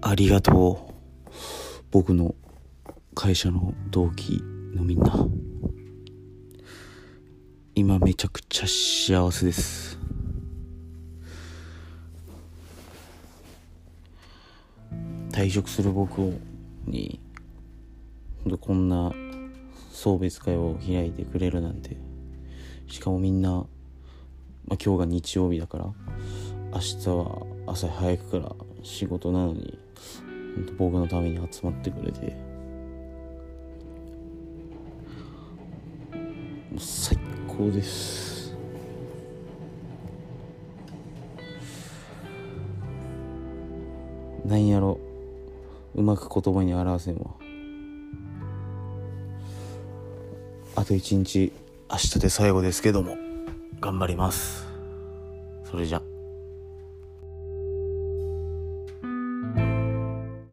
ありがとう。僕の会社の同期のみんな。今めちゃくちゃ幸せです。退職する僕にこんな送別会を開いてくれるなんて。しかもみんなまあ、今日が日曜日だから明日は朝早くから仕事なのに僕のために集まってくれて最高です。なんやろうまく言葉に表せんわ。あと一日明日で最後ですけども。頑張ります。それじゃ。